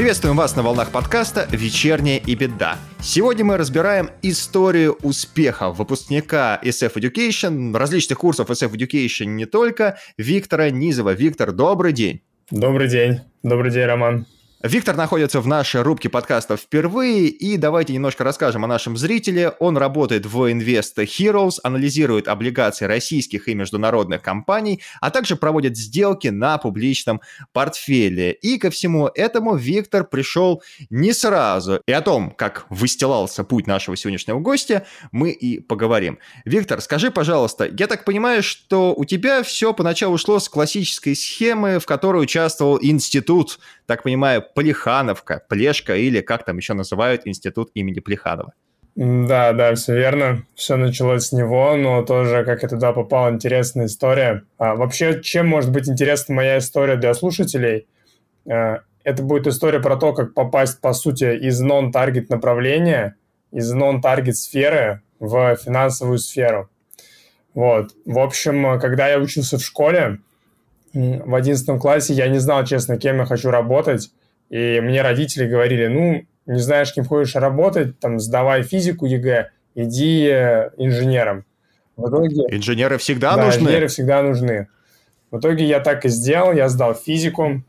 Приветствуем вас на волнах подкаста «Вечерняя и беда». Сегодня мы разбираем историю успеха выпускника SF Education, различных курсов SF Education не только, Виктора Низова. Виктор, добрый день. Добрый день. Добрый день, Роман. Виктор находится в нашей рубке подкастов впервые, и давайте немножко расскажем о нашем зрителе. Он работает в Invest Heroes, анализирует облигации российских и международных компаний, а также проводит сделки на публичном портфеле. И ко всему этому Виктор пришел не сразу. И о том, как выстилался путь нашего сегодняшнего гостя, мы и поговорим. Виктор, скажи, пожалуйста, я так понимаю, что у тебя все поначалу шло с классической схемы, в которой участвовал институт так понимаю, Плехановка, Плешка или как там еще называют институт имени Плеханова. Да, да, все верно. Все началось с него, но тоже, как я туда попал, интересная история. А, вообще, чем может быть интересна моя история для слушателей? А, это будет история про то, как попасть, по сути, из non-target направления, из non-target сферы в финансовую сферу. Вот. В общем, когда я учился в школе, в одиннадцатом классе я не знал, честно, кем я хочу работать. И мне родители говорили, ну, не знаешь, кем хочешь работать, там, сдавай физику ЕГЭ, иди э, инженером. В итоге... Инженеры всегда да, нужны? инженеры всегда нужны. В итоге я так и сделал, я сдал физику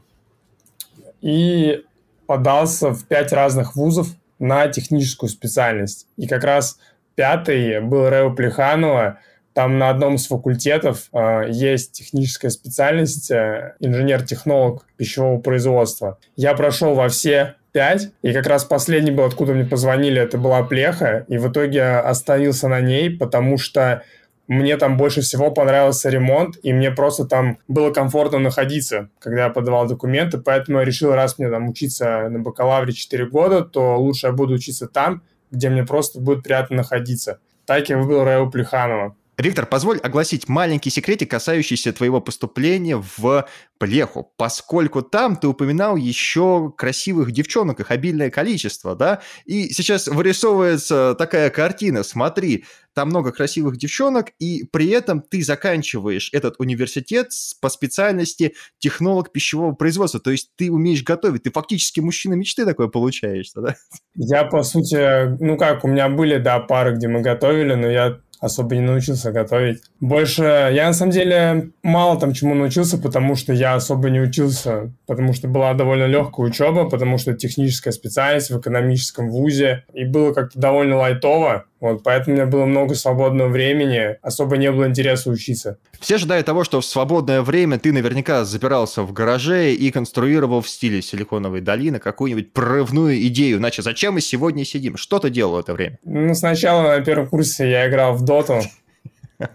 и подался в пять разных вузов на техническую специальность. И как раз пятый был Рэо Плеханова – там на одном из факультетов э, есть техническая специальность э, инженер-технолог пищевого производства. Я прошел во все пять, и как раз последний был, откуда мне позвонили, это была плеха, и в итоге остановился на ней, потому что мне там больше всего понравился ремонт, и мне просто там было комфортно находиться, когда я подавал документы, поэтому я решил, раз мне там учиться на бакалавре 4 года, то лучше я буду учиться там, где мне просто будет приятно находиться. Так я выбрал Раил Плеханова. Виктор, позволь огласить маленький секретик, касающийся твоего поступления в Плеху, поскольку там ты упоминал еще красивых девчонок, их обильное количество, да? И сейчас вырисовывается такая картина, смотри, там много красивых девчонок, и при этом ты заканчиваешь этот университет по специальности технолог пищевого производства, то есть ты умеешь готовить, ты фактически мужчина мечты такое получаешься, да? Я, по сути, ну как, у меня были, да, пары, где мы готовили, но я особо не научился готовить. Больше я на самом деле мало там чему научился, потому что я особо не учился, потому что была довольно легкая учеба, потому что техническая специальность в экономическом вузе, и было как-то довольно лайтово. Вот, поэтому у меня было много свободного времени, особо не было интереса учиться. Все ожидают того, что в свободное время ты наверняка запирался в гараже и конструировал в стиле Силиконовой долины какую-нибудь прорывную идею. Иначе зачем мы сегодня сидим? Что ты делал в это время? Ну, сначала на первом курсе я играл в доту.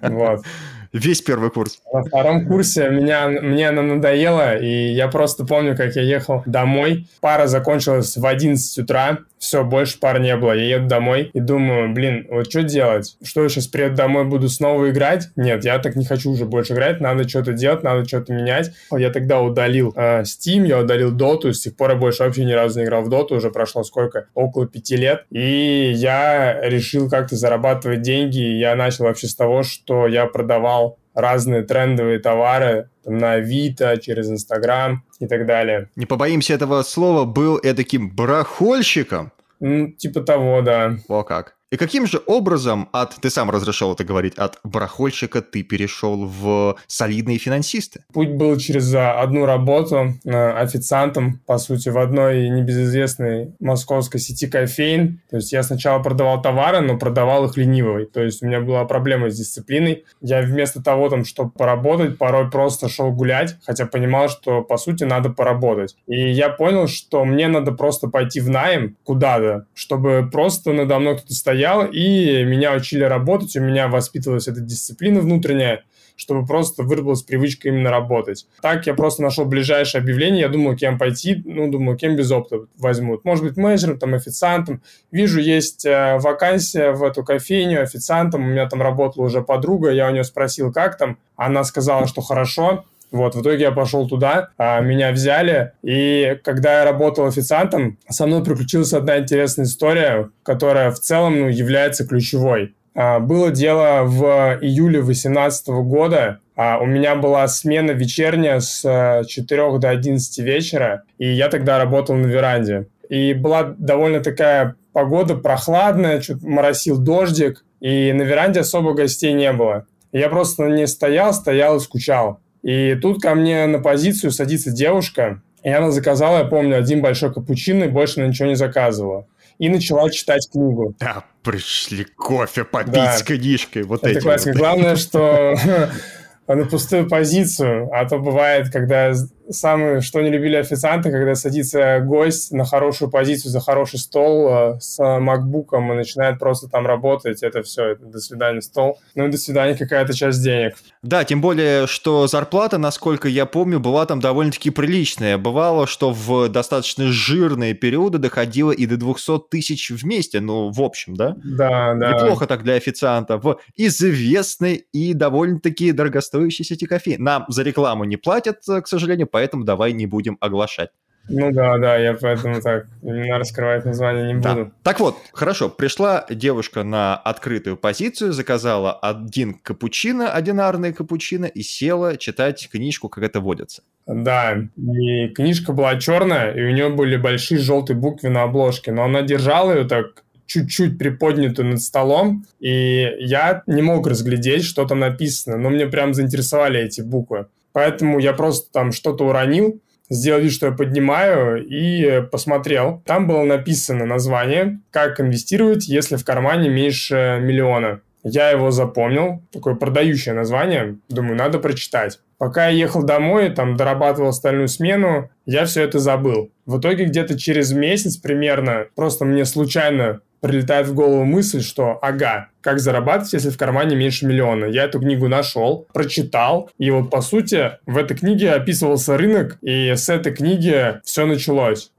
Вот. Весь первый курс. На втором курсе меня, мне она надоела, и я просто помню, как я ехал домой. Пара закончилась в 11 утра, все, больше пар не было. Я еду домой и думаю, блин, вот что делать? Что я сейчас приеду домой, буду снова играть? Нет, я так не хочу уже больше играть, надо что-то делать, надо что-то менять. Я тогда удалил э, Steam, я удалил Dota, с тех пор я больше вообще ни разу не играл в Dota, уже прошло сколько? Около пяти лет. И я решил как-то зарабатывать деньги, я начал вообще с того, что я продавал разные трендовые товары на Авито, через Инстаграм и так далее. Не побоимся этого слова, был таким барахольщиком. Ну, типа того, да. О как. И каким же образом от, ты сам разрешил это говорить, от барахольщика ты перешел в солидные финансисты? Путь был через а, одну работу э, официантом, по сути, в одной небезызвестной московской сети кофейн. То есть я сначала продавал товары, но продавал их ленивой. То есть у меня была проблема с дисциплиной. Я вместо того, там, чтобы поработать, порой просто шел гулять, хотя понимал, что, по сути, надо поработать. И я понял, что мне надо просто пойти в найм куда-то, чтобы просто надо мной кто-то стоял стоял, и меня учили работать, у меня воспитывалась эта дисциплина внутренняя, чтобы просто выработалась привычка именно работать. Так я просто нашел ближайшее объявление, я думал, кем пойти, ну, думаю, кем без опыта возьмут. Может быть, менеджером, там, официантом. Вижу, есть э, вакансия в эту кофейню официантом, у меня там работала уже подруга, я у нее спросил, как там, она сказала, что хорошо, вот, в итоге я пошел туда, а, меня взяли, и когда я работал официантом, со мной приключилась одна интересная история, которая в целом ну, является ключевой. А, было дело в июле 2018 года. А, у меня была смена вечерняя с 4 э, до 11 вечера, и я тогда работал на веранде. И была довольно такая погода прохладная, чуть моросил дождик, и на веранде особо гостей не было. Я просто не стоял, стоял и скучал. И тут ко мне на позицию садится девушка, и она заказала, я помню, один большой капучино и больше на ничего не заказывала. И начала читать книгу. Да, пришли кофе попить да. с книжкой. Вот Это эти классика. Вот. Главное, что на пустую позицию, а то бывает, когда самые, что не любили официанты, когда садится гость на хорошую позицию за хороший стол э, с макбуком и начинает просто там работать, это все, это до свидания стол, ну и до свидания какая-то часть денег. Да, тем более, что зарплата, насколько я помню, была там довольно-таки приличная. Бывало, что в достаточно жирные периоды доходило и до 200 тысяч вместе, ну, в общем, да? Да, да. Неплохо так для официанта. В известной и довольно-таки дорогостоящей сети кофе. Нам за рекламу не платят, к сожалению, поэтому давай не будем оглашать. Ну да, да, я поэтому так именно раскрывать название не буду. Да. Так вот, хорошо, пришла девушка на открытую позицию, заказала один капучино, одинарный капучино, и села читать книжку, как это водится. Да, и книжка была черная, и у нее были большие желтые буквы на обложке, но она держала ее так чуть-чуть приподнятую над столом, и я не мог разглядеть, что там написано, но мне прям заинтересовали эти буквы. Поэтому я просто там что-то уронил, сделал вид, что я поднимаю, и посмотрел. Там было написано название «Как инвестировать, если в кармане меньше миллиона». Я его запомнил, такое продающее название, думаю, надо прочитать. Пока я ехал домой, там дорабатывал остальную смену, я все это забыл. В итоге где-то через месяц примерно, просто мне случайно прилетает в голову мысль, что ага, как зарабатывать, если в кармане меньше миллиона. Я эту книгу нашел, прочитал, и вот по сути в этой книге описывался рынок, и с этой книги все началось.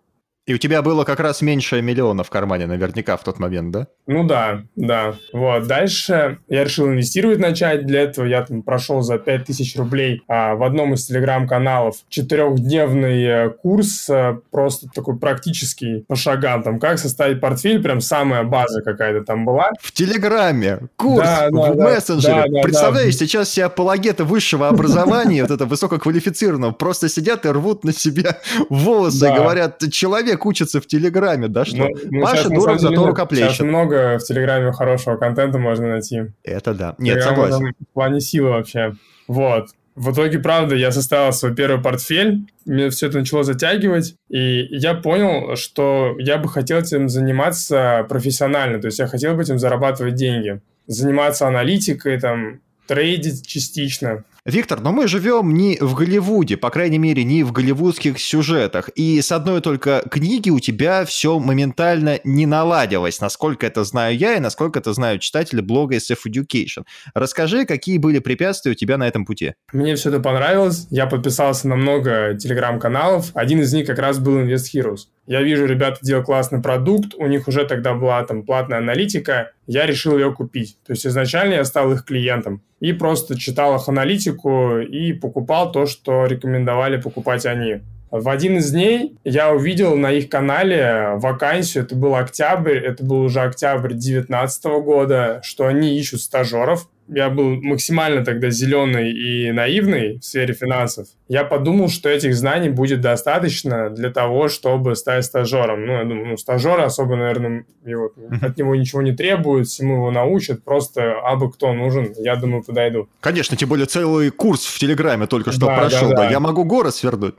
И у тебя было как раз меньше миллиона в кармане наверняка в тот момент, да? Ну да, да. Вот. Дальше я решил инвестировать начать. Для этого я там прошел за 5000 рублей а, в одном из телеграм-каналов четырехдневный э, курс, а, просто такой практический по шагам. Там как составить портфель, прям самая база какая-то там была. В Телеграме курс да, да, в да, мессенджере. Да, да, Представляешь, да. сейчас все апологеты высшего образования, вот это высококвалифицированного, просто сидят и рвут на себя волосы и говорят, человек человек учится в Телеграме, да, что ну, Паша дурак, зато рукоплещет. Сейчас много в Телеграме хорошего контента можно найти. Это да. Нет, Телеграм согласен. В плане силы вообще. Вот. В итоге, правда, я составил свой первый портфель, мне все это начало затягивать, и я понял, что я бы хотел этим заниматься профессионально, то есть я хотел бы этим зарабатывать деньги, заниматься аналитикой, там, трейдить частично. Виктор, но мы живем не в Голливуде, по крайней мере, не в голливудских сюжетах. И с одной только книги у тебя все моментально не наладилось, насколько это знаю я и насколько это знают читатели блога SF Education. Расскажи, какие были препятствия у тебя на этом пути? Мне все это понравилось. Я подписался на много телеграм-каналов. Один из них как раз был Invest Heroes. Я вижу, ребята делают классный продукт, у них уже тогда была там платная аналитика, я решил ее купить. То есть изначально я стал их клиентом и просто читал их аналитику и покупал то, что рекомендовали покупать они. В один из дней я увидел на их канале вакансию, это был октябрь, это был уже октябрь 2019 года, что они ищут стажеров я был максимально тогда зеленый и наивный в сфере финансов, я подумал, что этих знаний будет достаточно для того, чтобы стать стажером. Ну, я думаю, ну, стажера особо, наверное, его, от него ничего не требуют, всему его научат, просто абы кто нужен, я думаю, подойду. Конечно, тем более целый курс в Телеграме только что да, прошел, да, да. да. Я могу город свернуть.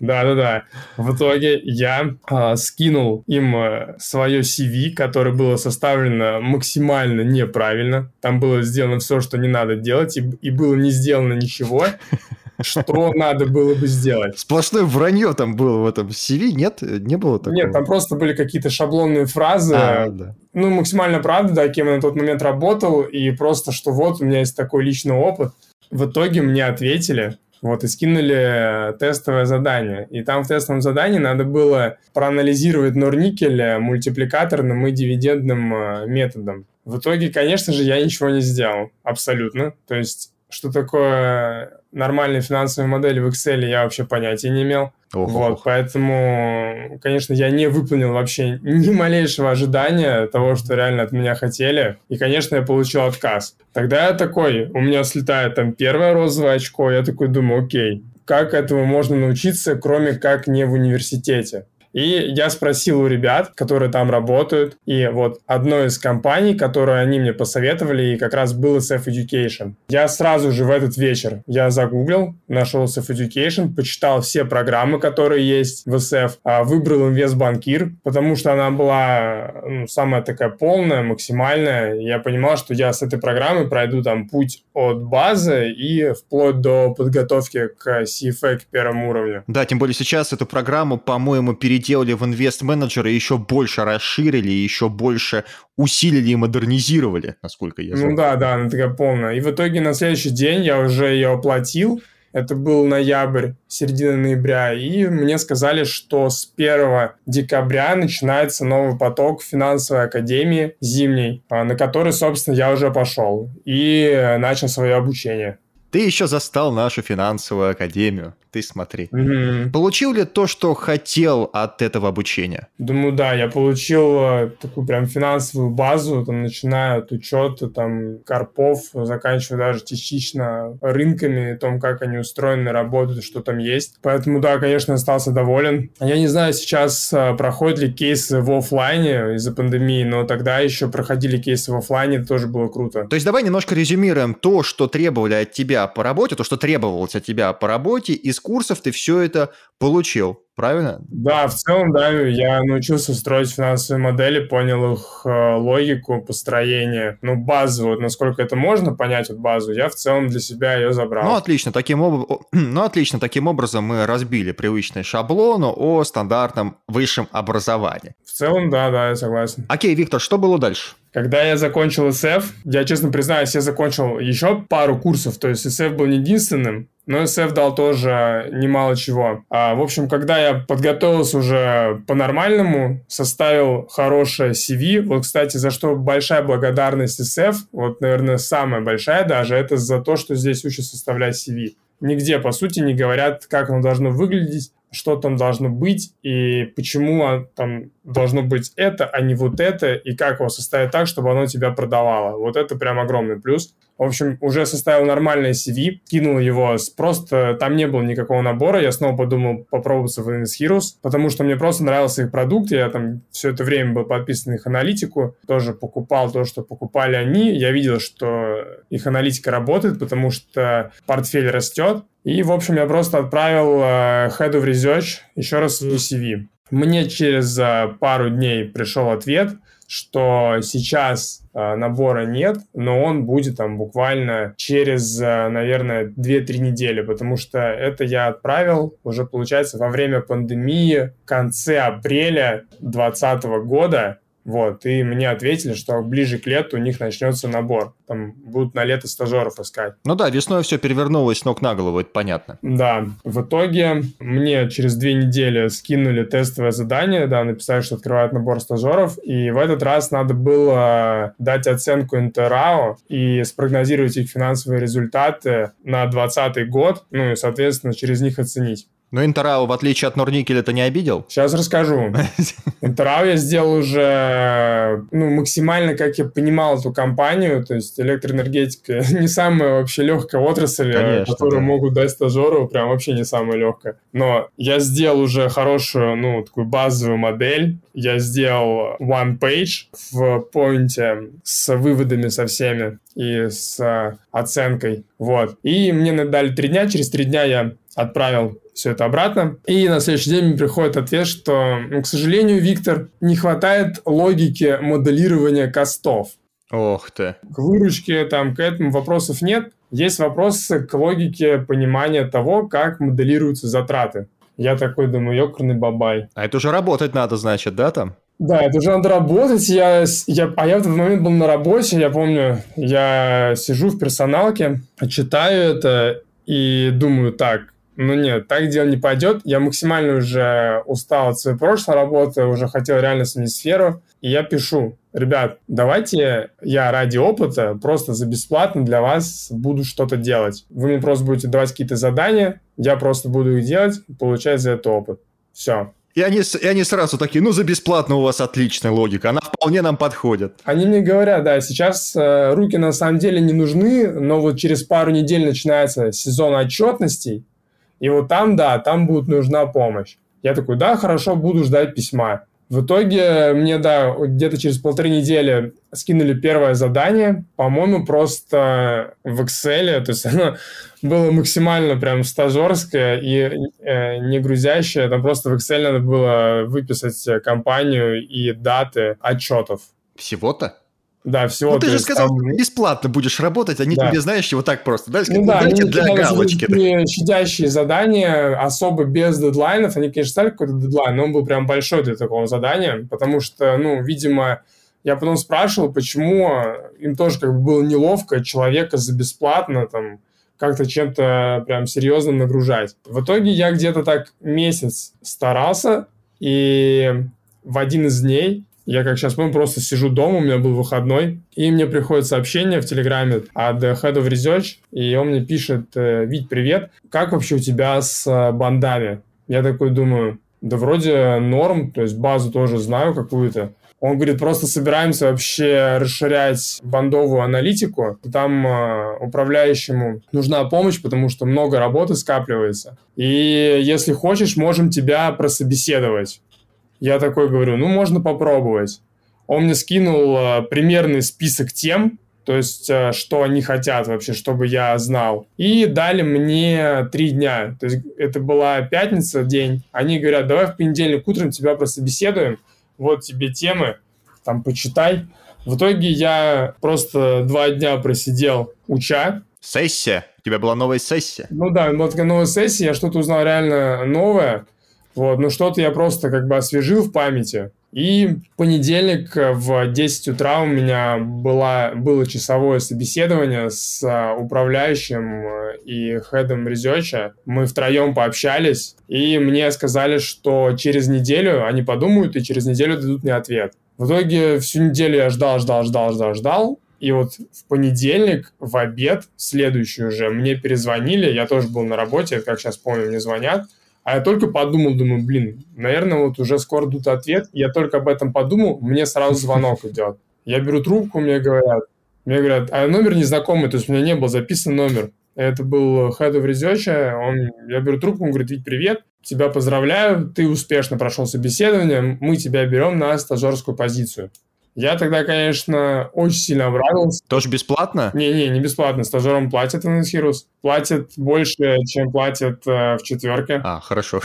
Да-да-да. В итоге я а, скинул им а, свое CV, которое было составлено максимально неправильно. Там было сделано все, что не надо делать, и, и было не сделано ничего, что надо было бы сделать. Сплошное вранье там было в этом CV, нет? Не было такого? Нет, там просто были какие-то шаблонные фразы. А, да. Ну, максимально правда, да, кем я на тот момент работал, и просто, что вот, у меня есть такой личный опыт. В итоге мне ответили, вот, и скинули тестовое задание. И там в тестовом задании надо было проанализировать норникель мультипликаторным и дивидендным э, методом. В итоге, конечно же, я ничего не сделал. Абсолютно. То есть что такое нормальные финансовые модели в Excel, я вообще понятия не имел. Ох, вот, ох. поэтому, конечно, я не выполнил вообще ни малейшего ожидания того, что реально от меня хотели. И, конечно, я получил отказ. Тогда я такой, у меня слетает там первое розовое очко, я такой думаю, окей, как этому можно научиться, кроме как не в университете? И я спросил у ребят, которые там работают, и вот одной из компаний, которую они мне посоветовали, и как раз был SF Education. Я сразу же в этот вечер, я загуглил, нашел SF Education, почитал все программы, которые есть в SF, а, выбрал инвестбанкир, потому что она была ну, самая такая полная, максимальная. Я понимал, что я с этой программой пройду там путь от базы и вплоть до подготовки к CFA к первому уровню. Да, тем более сейчас эту программу, по-моему, перед переделали в инвест-менеджеры, еще больше расширили, еще больше усилили и модернизировали, насколько я знаю. Ну да, да, она такая полная. И в итоге на следующий день я уже ее оплатил, это был ноябрь, середина ноября, и мне сказали, что с 1 декабря начинается новый поток финансовой академии зимней, а, на который, собственно, я уже пошел и начал свое обучение. Ты еще застал нашу финансовую академию ты смотри. Mm-hmm. Получил ли то, что хотел от этого обучения? Думаю, да, я получил э, такую прям финансовую базу, там, начиная от учета, там, карпов, заканчивая даже частично рынками, том, как они устроены, работают, что там есть. Поэтому, да, конечно, остался доволен. Я не знаю, сейчас э, проходят ли кейсы в офлайне из-за пандемии, но тогда еще проходили кейсы в офлайне, это тоже было круто. То есть давай немножко резюмируем то, что требовали от тебя по работе, то, что требовалось от тебя по работе, из курсов ты все это получил правильно? Да, в целом, да, я научился строить финансовые модели, понял их э, логику, построение, ну, базу, вот насколько это можно понять, вот базу, я в целом для себя ее забрал. Ну, отлично, таким, об... ну, отлично, таким образом мы разбили привычный шаблон о стандартном высшем образовании. В целом, да, да, я согласен. Окей, Виктор, что было дальше? Когда я закончил SF, я, честно признаюсь, я закончил еще пару курсов, то есть SF был не единственным, но SF дал тоже немало чего. А, в общем, когда я подготовился уже по-нормальному, составил хорошее CV, вот, кстати, за что большая благодарность SF, вот, наверное, самая большая даже, это за то, что здесь учат составлять CV. Нигде, по сути, не говорят, как оно должно выглядеть, что там должно быть и почему там должно быть это, а не вот это, и как его составить так, чтобы оно тебя продавало. Вот это прям огромный плюс. В общем, уже составил нормальное CV, кинул его просто... Там не было никакого набора, я снова подумал попробоваться в Invest Heroes, потому что мне просто нравился их продукт, я там все это время был подписан их аналитику, тоже покупал то, что покупали они, я видел, что их аналитика работает, потому что портфель растет, и, в общем, я просто отправил э, Head of Research еще раз свою CV. Мне через э, пару дней пришел ответ, что сейчас э, набора нет, но он будет там буквально через, э, наверное, 2-3 недели, потому что это я отправил уже, получается, во время пандемии конце апреля 2020 года, вот, и мне ответили, что ближе к лету у них начнется набор. Там будут на лето стажеров искать. Ну да, весной все перевернулось ног на голову, это понятно. Да, в итоге мне через две недели скинули тестовое задание, да, написали, что открывают набор стажеров, и в этот раз надо было дать оценку Интерао и спрогнозировать их финансовые результаты на 2020 год, ну и, соответственно, через них оценить. Но Интерау, в отличие от Норникеля, ты не обидел? Сейчас расскажу. Интерау я сделал уже ну, максимально, как я понимал эту компанию, то есть электроэнергетика не самая вообще легкая отрасль, Конечно, которую да. могут дать стажеру, прям вообще не самая легкая. Но я сделал уже хорошую, ну, такую базовую модель, я сделал one page в поинте с выводами со всеми и с оценкой, вот. И мне дали три дня, через три дня я отправил все это обратно. И на следующий день мне приходит ответ, что, ну, к сожалению, Виктор, не хватает логики моделирования костов. Ох ты. К выручке там, к этому вопросов нет. Есть вопросы к логике понимания того, как моделируются затраты. Я такой думаю, ёкарный бабай. А это уже работать надо, значит, да, там? Да, это уже надо работать. Я, я, а я в этот момент был на работе, я помню, я сижу в персоналке, читаю это и думаю, так, ну нет, так дело не пойдет. Я максимально уже устал от своей прошлой работы, уже хотел реально сменить сферу. и я пишу, ребят, давайте я ради опыта просто за бесплатно для вас буду что-то делать. Вы мне просто будете давать какие-то задания, я просто буду их делать, получать за это опыт. Все. И они, и они сразу такие, ну, за бесплатно у вас отличная логика, она вполне нам подходит. Они мне говорят, да, сейчас э, руки на самом деле не нужны, но вот через пару недель начинается сезон отчетностей, и вот там, да, там будет нужна помощь. Я такой, да, хорошо, буду ждать письма. В итоге мне, да, где-то через полторы недели скинули первое задание, по-моему, просто в Excel, то есть оно было максимально прям стажерское и э, не грузящее, там просто в Excel надо было выписать компанию и даты отчетов. Всего-то? Да, всего. Ну, ты же сказал, там... бесплатно будешь работать, они да. тебе, знаешь, вот так просто. Да, ну, да, они для галочки. Да. щадящие задания, особо без дедлайнов. Они, конечно, ставили какой-то дедлайн, но он был прям большой для такого задания, потому что, ну, видимо, я потом спрашивал, почему им тоже как бы было неловко человека за бесплатно там как-то чем-то прям серьезным нагружать. В итоге я где-то так месяц старался, и в один из дней я, как сейчас помню, просто сижу дома, у меня был выходной, и мне приходит сообщение в Телеграме от Head of Research, и он мне пишет, э, Вить, привет, как вообще у тебя с э, бандами? Я такой думаю, да вроде норм, то есть базу тоже знаю какую-то. Он говорит, просто собираемся вообще расширять бандовую аналитику. Там э, управляющему нужна помощь, потому что много работы скапливается. И если хочешь, можем тебя прособеседовать. Я такой говорю, ну, можно попробовать. Он мне скинул э, примерный список тем, то есть, э, что они хотят вообще, чтобы я знал. И дали мне три дня. То есть, это была пятница, день. Они говорят, давай в понедельник утром тебя прособеседуем. Вот тебе темы, там, почитай. В итоге я просто два дня просидел, уча. Сессия? У тебя была новая сессия? Ну да, вот такая новая сессия, я что-то узнал реально новое. Вот, ну что-то я просто как бы освежил в памяти. И в понедельник в 10 утра у меня была, было часовое собеседование с а, управляющим э, и хедом резерча. Мы втроем пообщались, и мне сказали, что через неделю они подумают и через неделю дадут мне ответ. В итоге всю неделю я ждал, ждал, ждал, ждал, ждал. И вот в понедельник, в обед, следующий уже, мне перезвонили, я тоже был на работе, как сейчас помню, мне звонят, а я только подумал, думаю, блин, наверное, вот уже скоро дадут ответ. Я только об этом подумал, мне сразу звонок идет. Я беру трубку, мне говорят, мне говорят, а номер незнакомый, то есть у меня не был записан номер. Это был Head of Research, он, я беру трубку, он говорит, Вить, привет, тебя поздравляю, ты успешно прошел собеседование, мы тебя берем на стажерскую позицию. Я тогда, конечно, очень сильно обрадовался. Тоже бесплатно? Не-не, не бесплатно. Стажерам платят Innis Heroes. Платят больше, чем платят э, в четверке. А, хорошо.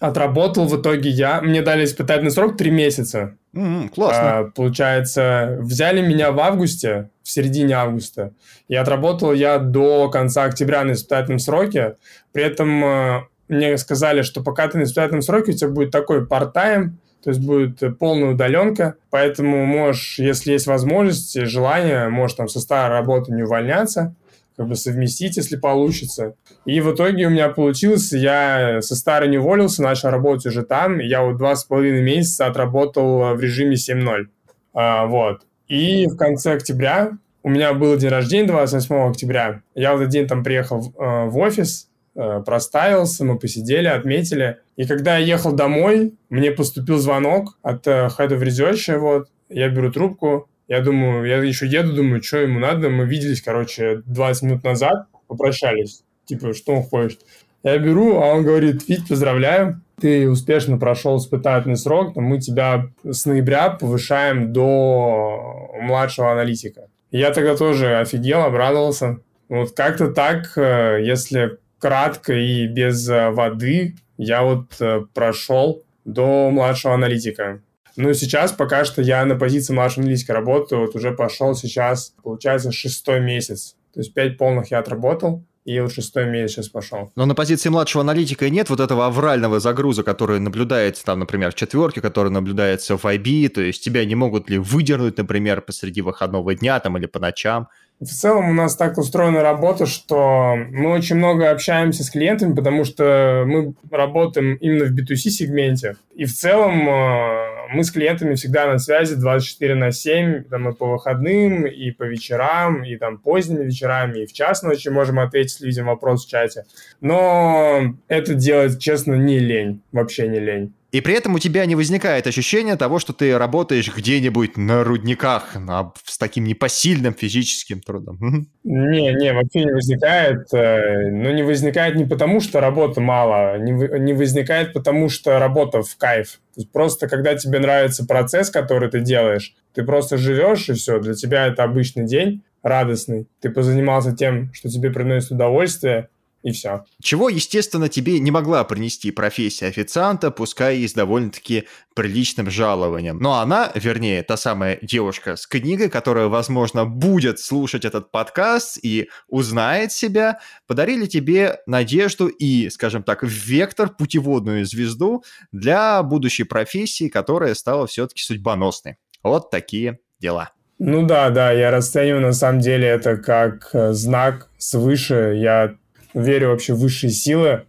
Отработал в итоге я. Мне дали испытательный срок три месяца. Mm, классно. А, получается, взяли меня в августе, в середине августа. И отработал я до конца октября на испытательном сроке. При этом э, мне сказали, что пока ты на испытательном сроке, у тебя будет такой part-time, то есть будет полная удаленка, поэтому можешь, если есть возможность, желание, можешь там со старой работы не увольняться, как бы совместить, если получится. И в итоге у меня получилось, я со старой не уволился, начал работать уже там, я вот два с половиной месяца отработал в режиме 7.0. А, вот. И в конце октября у меня был день рождения, 28 октября. Я в этот день там приехал э, в офис, Э, проставился, мы посидели, отметили. И когда я ехал домой, мне поступил звонок от э, Head of Research, вот, я беру трубку, я думаю, я еще еду, думаю, что ему надо, мы виделись, короче, 20 минут назад, попрощались, типа, что он хочет. Я беру, а он говорит, Вить, поздравляю, ты успешно прошел испытательный срок, мы тебя с ноября повышаем до младшего аналитика. Я тогда тоже офигел, обрадовался. Вот как-то так, э, если кратко и без э, воды я вот э, прошел до младшего аналитика. Ну, сейчас пока что я на позиции младшего аналитика работаю, вот уже пошел сейчас, получается, шестой месяц. То есть пять полных я отработал, и вот шестой месяц сейчас пошел. Но на позиции младшего аналитика нет вот этого аврального загруза, который наблюдается там, например, в четверке, который наблюдается в IB, то есть тебя не могут ли выдернуть, например, посреди выходного дня там или по ночам. В целом у нас так устроена работа, что мы очень много общаемся с клиентами, потому что мы работаем именно в B2C сегменте. И в целом э, мы с клиентами всегда на связи 24 на 7, там и по выходным, и по вечерам, и там поздними вечерами, и в час ночи можем ответить людям вопрос в чате. Но это делать, честно, не лень, вообще не лень. И при этом у тебя не возникает ощущения того, что ты работаешь где-нибудь на рудниках на, с таким непосильным физическим трудом. Не, не, вообще не возникает. Э, но не возникает не потому, что работы мало, не, не возникает потому, что работа в кайф. Просто когда тебе нравится процесс, который ты делаешь, ты просто живешь, и все, для тебя это обычный день радостный. Ты позанимался тем, что тебе приносит удовольствие, и все. Чего, естественно, тебе не могла принести профессия официанта, пускай и с довольно-таки приличным жалованием. Но она, вернее, та самая девушка с книгой, которая, возможно, будет слушать этот подкаст и узнает себя, подарили тебе надежду и, скажем так, вектор, путеводную звезду для будущей профессии, которая стала все-таки судьбоносной. Вот такие дела. Ну да, да, я расцениваю на самом деле это как э, знак свыше. Я верю вообще в высшие силы.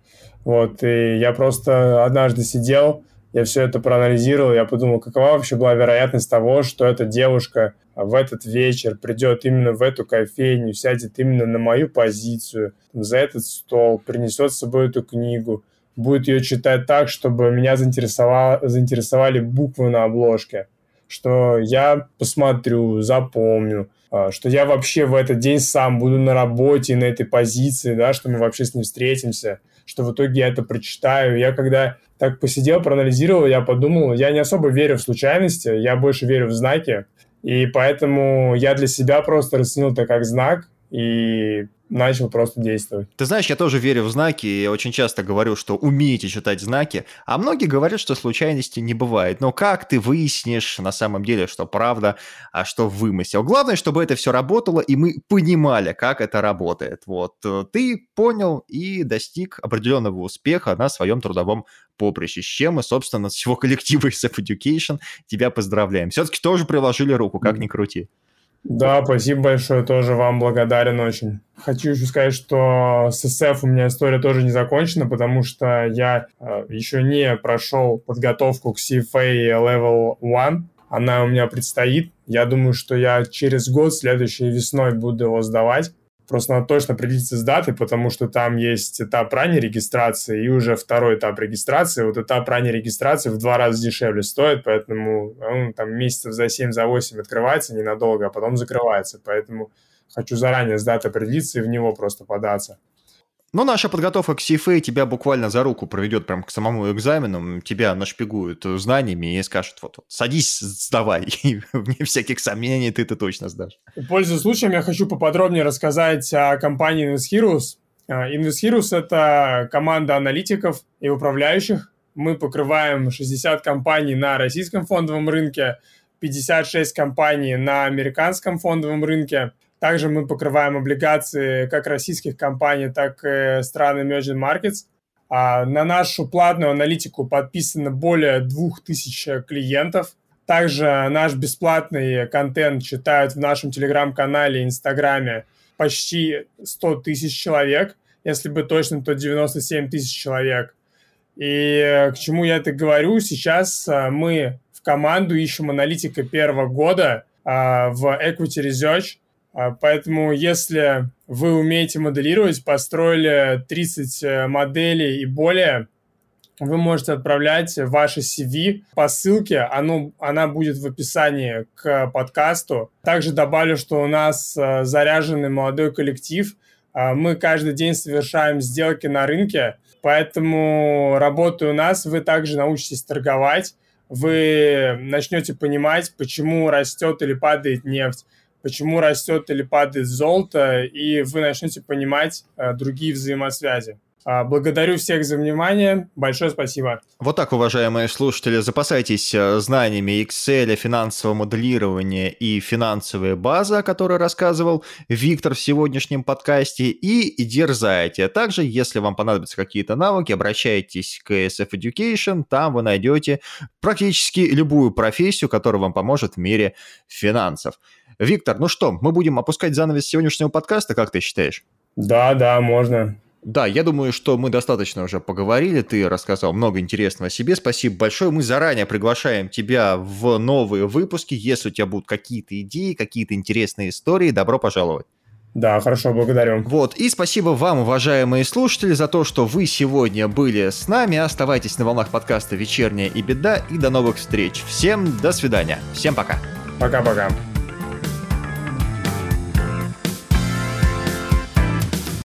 Вот, и я просто однажды сидел, я все это проанализировал, я подумал, какова вообще была вероятность того, что эта девушка в этот вечер придет именно в эту кофейню, сядет именно на мою позицию, за этот стол, принесет с собой эту книгу, будет ее читать так, чтобы меня заинтересовало, заинтересовали буквы на обложке, что я посмотрю, запомню, что я вообще в этот день сам буду на работе, на этой позиции, да, что мы вообще с ним встретимся, что в итоге я это прочитаю. Я когда так посидел, проанализировал, я подумал, я не особо верю в случайности, я больше верю в знаки, и поэтому я для себя просто расценил это как знак, и начал просто действовать. Ты знаешь, я тоже верю в знаки, и очень часто говорю, что умеете читать знаки, а многие говорят, что случайности не бывает. Но как ты выяснишь на самом деле, что правда, а что вымысел? Главное, чтобы это все работало, и мы понимали, как это работает. Вот э, ты понял и достиг определенного успеха на своем трудовом поприще, с чем мы, собственно, с всего коллектива SF Education тебя поздравляем. Все-таки тоже приложили руку, как ни крути. Да, спасибо большое, тоже вам благодарен очень. Хочу еще сказать, что с SF у меня история тоже не закончена, потому что я э, еще не прошел подготовку к CFA Level 1. Она у меня предстоит. Я думаю, что я через год, следующей весной, буду его сдавать. Просто надо точно определиться с датой, потому что там есть этап ранней регистрации и уже второй этап регистрации. Вот этап ранней регистрации в два раза дешевле стоит, поэтому он там месяцев за 7, за 8 открывается ненадолго, а потом закрывается. Поэтому хочу заранее с датой определиться и в него просто податься. Но наша подготовка к CFA тебя буквально за руку проведет прям к самому экзамену, тебя нашпигуют знаниями и скажут, вот, вот садись, сдавай, и вне всяких сомнений ты это точно сдашь. Пользуясь случаем, я хочу поподробнее рассказать о компании Invest Heroes. А, Invest Heroes – это команда аналитиков и управляющих. Мы покрываем 60 компаний на российском фондовом рынке, 56 компаний на американском фондовом рынке – также мы покрываем облигации как российских компаний, так и стран emerging markets. А на нашу платную аналитику подписано более 2000 клиентов. Также наш бесплатный контент читают в нашем телеграм-канале и инстаграме почти 100 тысяч человек. Если быть точным, то 97 тысяч человек. И к чему я это говорю? Сейчас а, мы в команду ищем аналитика первого года а, в Equity Research – поэтому если вы умеете моделировать, построили 30 э, моделей и более, вы можете отправлять ваши CV по ссылке, оно, она будет в описании к подкасту. Также добавлю, что у нас э, заряженный молодой коллектив. А, мы каждый день совершаем сделки на рынке, поэтому работая у нас, вы также научитесь торговать, вы начнете понимать, почему растет или падает нефть, почему растет или падает золото, и вы начнете понимать э, другие взаимосвязи. А, благодарю всех за внимание. Большое спасибо. Вот так, уважаемые слушатели, запасайтесь э, знаниями Excel, финансового моделирования и финансовая база, о которой рассказывал Виктор в сегодняшнем подкасте, и дерзайте. А также, если вам понадобятся какие-то навыки, обращайтесь к SF Education, там вы найдете практически любую профессию, которая вам поможет в мире финансов. Виктор, ну что, мы будем опускать занавес сегодняшнего подкаста, как ты считаешь? Да, да, можно. Да, я думаю, что мы достаточно уже поговорили, ты рассказал много интересного о себе. Спасибо большое. Мы заранее приглашаем тебя в новые выпуски. Если у тебя будут какие-то идеи, какие-то интересные истории, добро пожаловать. Да, хорошо, благодарю. Вот, и спасибо вам, уважаемые слушатели, за то, что вы сегодня были с нами. Оставайтесь на волнах подкаста «Вечерняя и беда» и до новых встреч. Всем до свидания. Всем пока. Пока-пока.